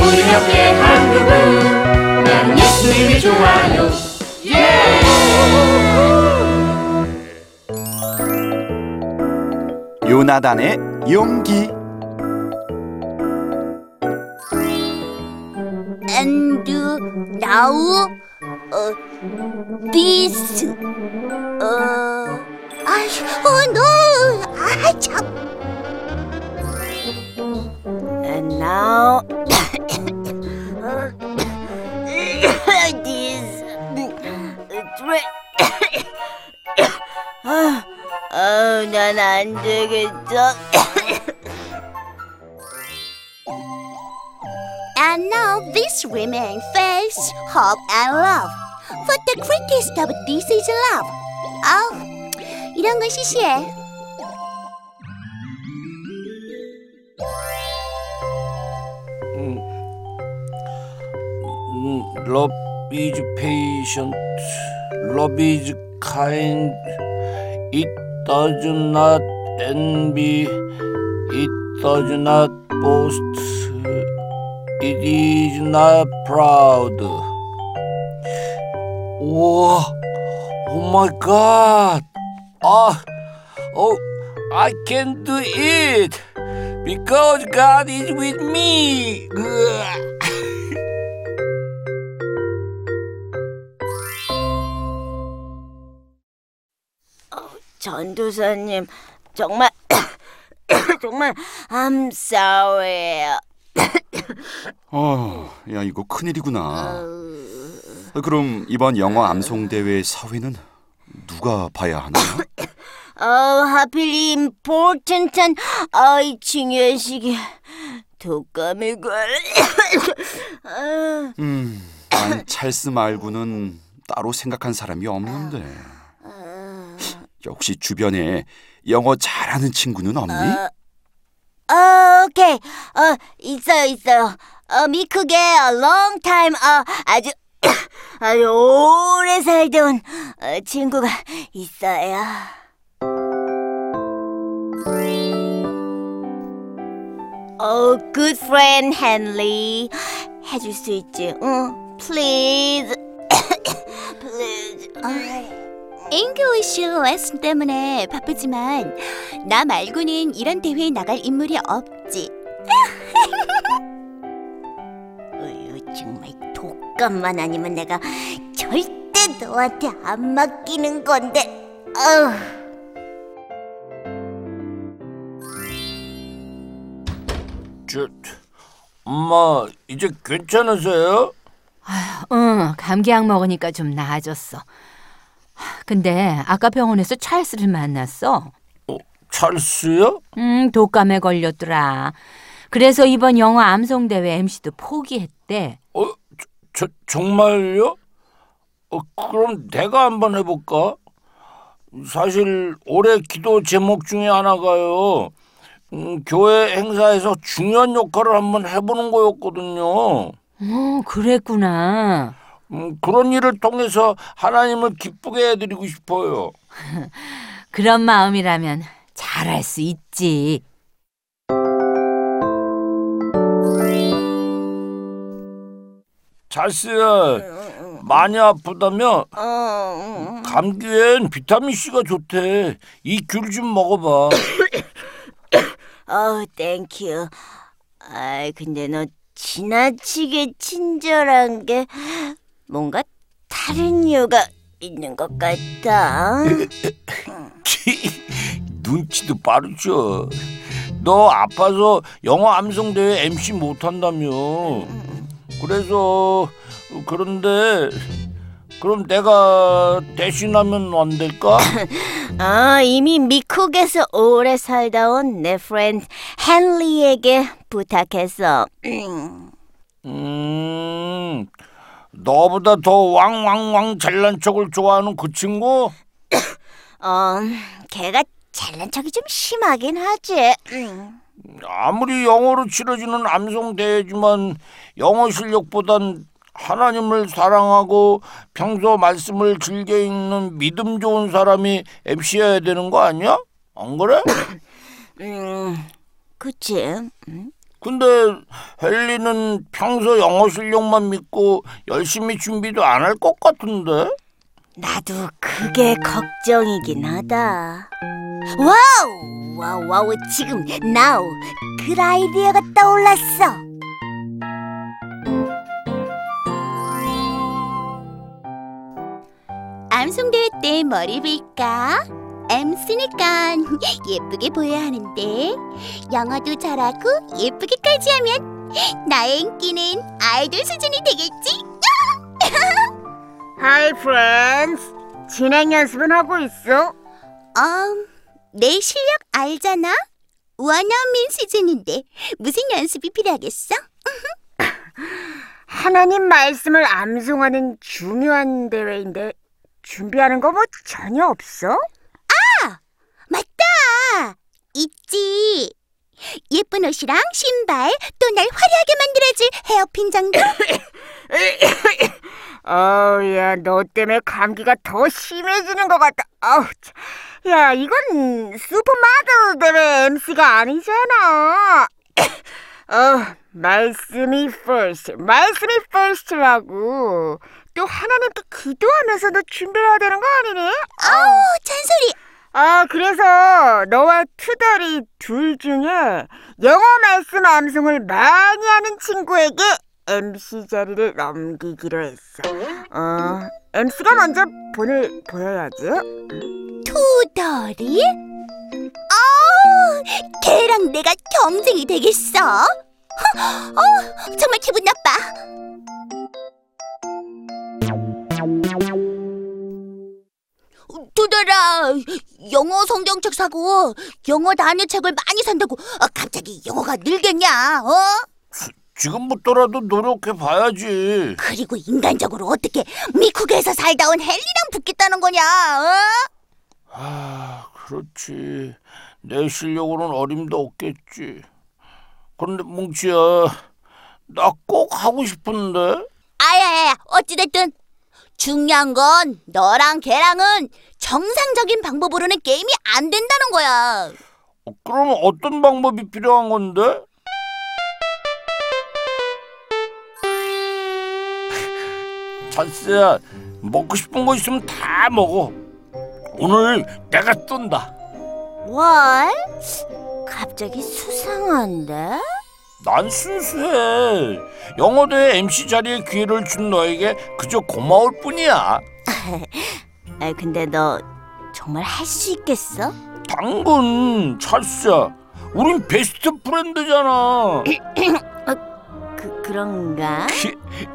우리 함께 한 그분 나는 예수님이 좋아요. 요나단의 용기. and now uh, this 어 아이 어너 아참. And now 아, 아, 난안 되겠어. And now this remain faith, hope, and love. But the greatest of this is love. 아우, 이런 건 시시해. Love is patient, love is kind. It does not envy, it does not boast, it is not proud. Whoa, oh my god! Ah, oh, I can do it because God is with me. Ugh. 전도사님, 정말 정말 I'm sorry. 어, 야 이거 큰일이구나 어, 그럼 이번 영어 암송 대회 사회는 누가 봐야 하나? 어, 하필 이 임포텐트한 아이 중요한 시기 독감에 걸. 아, 음, 난 찰스 말고는 따로 생각한 사람이 없는데 혹시 주변에 영어 잘하는 친구는 없니? 어, 오케이. 어, 있어요, 있어요. 어, 미국에 a long time, 어, 아주 아주 오래 살던 어, 친구가 있어요. 어, good friend 헨리 해줄 수 있지? 응, please, please. English 레슨 때문에 바쁘지만 나 말고는 이런 대회에 나갈 인물이 없지. 어휴, 정말 독감만 아니면 내가 절대 너한테 안 맡기는 건데. 어휴. 저, 엄마 이제 괜찮으세요? 응, 감기약 먹으니까 좀 나아졌어. 근데 아까 병원에서 찰스를 만났어. 찰스요? 음, 독감에 걸렸더라. 그래서 이번 영어 암송 대회 MC도 포기했대. 어, 저, 저 정말요? 어, 그럼 내가 한번 해볼까? 사실 올해 기도 제목 중에 하나가요. 음, 교회 행사에서 중요한 역할을 한번 해보는 거였거든요. 어, 그랬구나. 음, 그런 일을 통해서 하나님을 기쁘게 해드리고 싶어요. 그런 마음이라면 잘할 수 있지. 찰스야, 많이 아프다며 어, 감기엔 비타민 C가 좋대. 이 귤 좀 먹어봐. 어, thank you. 아, 근데 너 지나치게 친절한 게 뭔가 다른 이유가 있는 것 같다. 눈치도 빠르죠. 너 아파서 영어 암송 대회 MC 못 한다며. 그래서 그런데 그럼 내가 대신하면 안 될까? 아, 이미 미국에서 오래 살다 온 내 friend 헨리에게 부탁했어. 음, 너보다 더 왕왕왕 잘난 척을 좋아하는 그 친구? 어, 걔가 잘난 척이 좀 심하긴 하지. 음. 아무리 영어로 치러지는 암송 대회지만 영어 실력보단 하나님을 사랑하고 평소 말씀을 즐겨 읽는 믿음 좋은 사람이 MC여야 되는 거 아니야? 안 그래? 음, 그치. 음. 근데 헨리는 평소 영어 실력만 믿고 열심히 준비도 안 할 것 같은데? 나도 그게 걱정이긴 하다. Wow! Wow, wow, 지금, now, 그 아이디어가 떠올랐어. 암송대회 때 머리 빌까? MC니까 예쁘게 보여야 하는데 영어도 잘하고 예쁘게까지 하면 나의 인기는 아이돌 수준이 되겠지? Hi friends. 진행 연습은 하고 있어? 음, 내 실력 알잖아? 원어민 수준인데 무슨 연습이 필요하겠어? 하나님 말씀을 암송하는 중요한 대회인데 준비하는 거 뭐 전혀 없어? 맞다! 있지! 예쁜 옷이랑 신발, 또 날 화려하게 만들어줄 헤어핀 정도? 어우, 야, 너 때문에 감기가 더 심해지는 것 같다. 어우, 참. 야, 이건 슈퍼마들 대회 MC가 아니잖아. 어, 말씀이 first, 말씀이 first라고. 또 하나님께 기도하면서 너 준비해야 되는 거 아니니? 아우, 잔소리! 아, 그래서 너와 투덜이 둘 중에 영어 말씀 암송을 많이 하는 친구에게 MC 자리를 넘기기로 했어. 어, MC가 먼저 본을 보여야지. 투덜이? 아우, 걔랑 내가 경쟁이 되겠어? 어, 정말 기분 나빠. 두더라 영어 성경책 사고 영어 단어책을 많이 산다고 아, 갑자기 영어가 늘겠냐 어? 지금부터라도 노력해 봐야지. 그리고 인간적으로 어떻게 미국에서 살다 온 헨리랑 붙겠다는 거냐 어? 아, 그렇지. 내 실력으로는 어림도 없겠지. 그런데 뭉치야, 나 꼭 하고 싶은데. 아야야야 어찌됐든 중요한 건 너랑 걔랑은 정상적인 방법으로는 게임이 안 된다는 거야 어, 그럼 어떤 방법이 필요한 건데? 찬스야, 먹고 싶은 거 있으면 다 먹어. 오늘 내가 쏜다. 뭘? 갑자기 수상한데? 난 순수해. 영어대회 MC 자리에 기회를 준 너에게 그저 고마울 뿐이야. 아 근데 너 정말 할 수 있겠어? 당근, 찰스야. 우린 베스트 프렌드잖아. 그 그런가?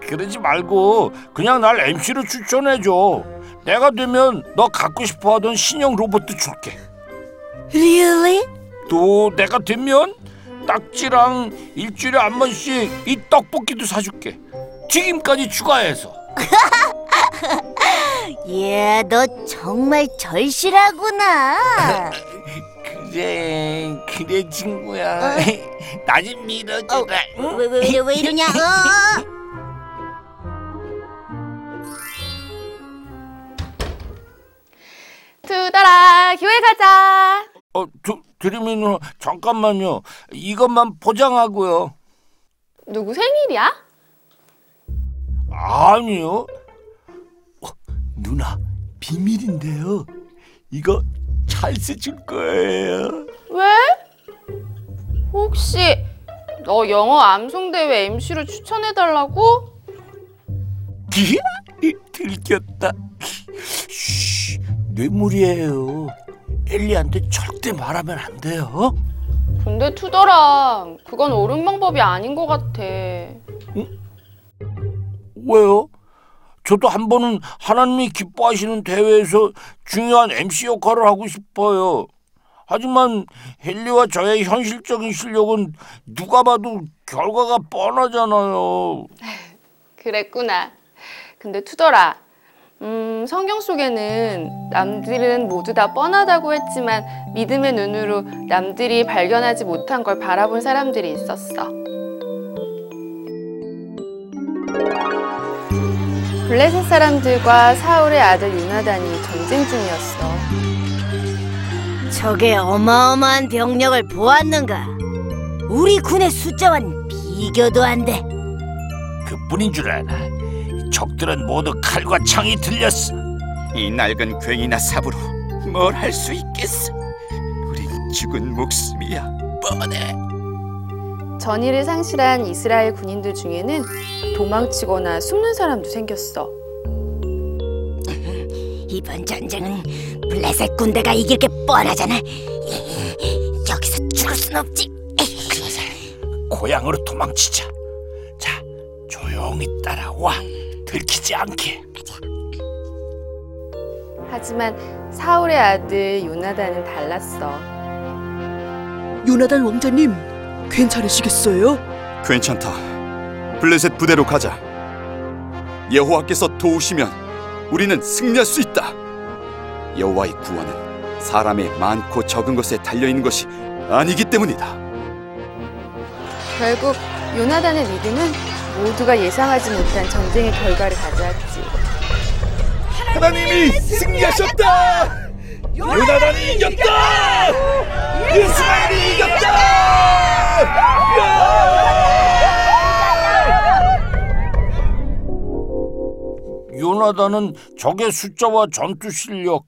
그러지 말고 그냥 날 MC로 추천해줘. 내가 되면 너 갖고 싶어하던 신형 로봇 줄게. Really? 또 내가 되면 딱지랑 일주일에 한 번씩 이 떡볶이도 사줄게. 튀김까지 추가해서. 예, 너 정말 절실하구나. 그래, 그래 친구야. 나 좀 밀어줘라. 응? 왜왜 왜 이러냐? 어? 두더라 교회 가자. 어, 저, 드림이 누나 잠깐만요. 이것만 포장하고요. 누구 생일이야? 아니요. 어, 누나 비밀인데요. 이거 찰스 줄 거예요. 왜? 혹시 너 영어 암송 대회 MC로 추천해 달라고? 들켰다. 쉬, 뇌물이에요. 엘리한테 절대 말하면 안 돼요. 근데 투더라 그건 옳은 방법이 아닌 것 같아. 왜요? 저도 한 번은 하나님이 기뻐하시는 대회에서 중요한 MC 역할을 하고 싶어요. 하지만 헨리와 저의 현실적인 실력은 누가 봐도 결과가 뻔하잖아요. 그랬구나. 근데 투더라. 음, 성경 속에는 남들은 모두 다 뻔하다고 했지만 믿음의 눈으로 남들이 발견하지 못한 걸 바라본 사람들이 있었어. 블레셋 사람들과 사울의 아들 요나단이 전쟁 중이었어. 저게 어마어마한 병력을 보았는가? 우리 군의 숫자와는 비교도 안 돼. 그뿐인 줄 아나. 적들은 모두 칼과 창이 들렸어. 이 낡은 괜히나 삽으로 뭘 할 수 있겠어? 우린 죽은 목숨이야. 뻔해. 전의를 상실한 이스라엘 군인들 중에는 도망치거나 숨는 사람도 생겼어. 이번 전쟁은 블레셋 군대가 이길 게 뻔하잖아. 여기서 죽을 순 없지. 고향으로 도망치자. 자, 조용히 따라와. 들키지 않게. 하지만 사울의 아들 요나단은 달랐어. 요나단 왕자님, 괜찮으시겠어요? 괜찮다. 블레셋 부대로 가자. 여호와께서 도우시면 우리는 승리할 수 있다. 여호와의 구원은 사람의 많고 적은 것에 달려 있는 것이 아니기 때문이다. 결국 요나단의 믿음은 모두가 예상하지 못한 전쟁의 결과를 가져왔지. 하나님이 승리하셨다. 요나단이 이겼다. 이스라엘이 요나단은 적의 숫자와 전투 실력,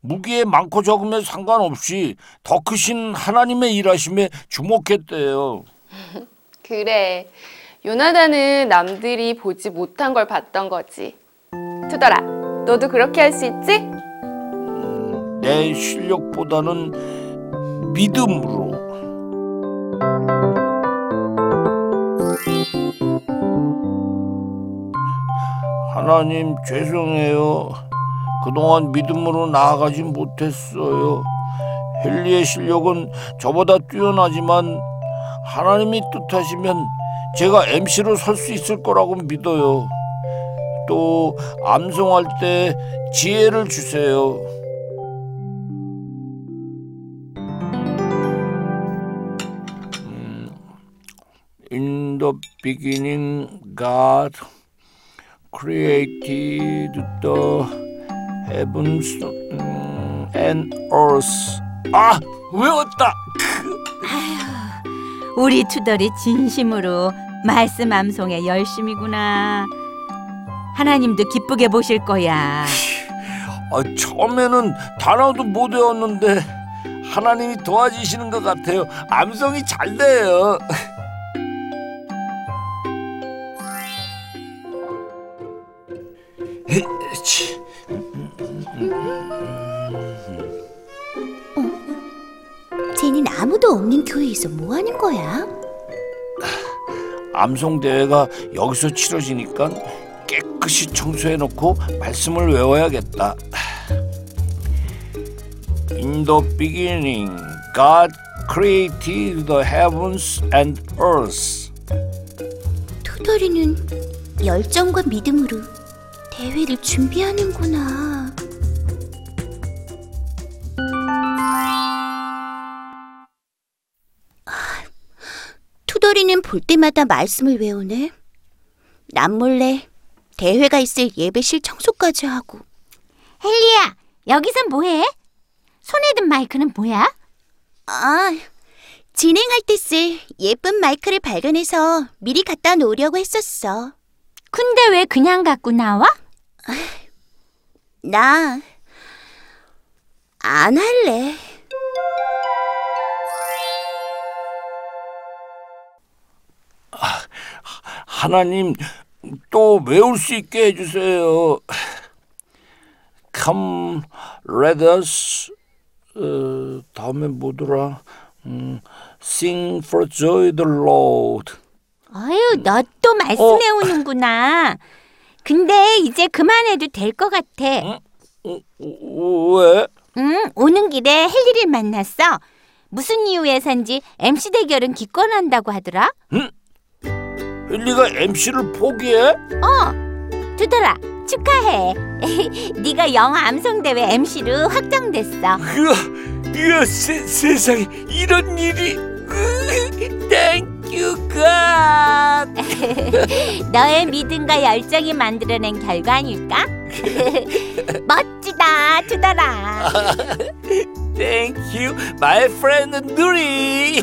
무기의 많고 적음에 상관없이 더 크신 하나님의 일하심에 주목했대요. 그래. 요나단은 남들이 보지 못한 걸 봤던 거지. 투더라, 너도 그렇게 할 수 있지? 내 실력보다는 믿음으로. 하나님 죄송해요. 그동안 믿음으로 나아가지 못했어요. 헨리의 실력은 저보다 뛰어나지만 하나님이 뜻하시면 제가 MC로 설 수 있을 거라고 믿어요. 또 암송할 때 지혜를 주세요. Beginning, God created the heavens 음, and earth. 아, 외웠다. 우리 투덜이 진심으로 말씀 암송에 열심이구나. 하나님도 기쁘게 보실 거야. 아, 처음에는 단어도 못 외웠는데 하나님이 도와주시는 것 같아요. 암송이 잘 돼요. 치. 쟤는 아무도 없는 교회에서 뭐 하는 거야? 암송 대회가 여기서 치러지니까 깨끗이 청소해 놓고 말씀을 외워야겠다. In the God created the heavens and earth. 토토리는 열정과 믿음으로 대회를 준비하는구나. 볼 때마다 말씀을 외우네. 남몰래 대회가 있을 예배실 청소까지 하고. 헬리야, 여기선 뭐해? 손에 든 마이크는 뭐야? 아, 진행할 때 쓸 예쁜 마이크를 발견해서 미리 갖다 놓으려고 했었어. 근데 왜 그냥 갖고 나와? 나 안 할래. 하나님 또 외울 수 있게 해주세요. Come, let us. 어, 다음에 뭐더라? 음, sing for joy the Lord. 아유, 너 또 말씀 어. 외우는구나. 근데 이제 그만해도 될 것 같아. 어, 어, 왜? 응, 오는 길에 헨리를 만났어. 무슨 이유에선지 MC 대결은 기권한다고 하더라. 헨리가 MC를 포기해? 두더라, 축하해. 네가 영어 암송 대회 MC로 확정됐어. 으아, 으아 세, 세상에 이런 일이. Thank you God. 너의 믿음과 열정이 만들어낸 결과 아닐까? 멋지다, 두더라. Thank you, my friend 누리.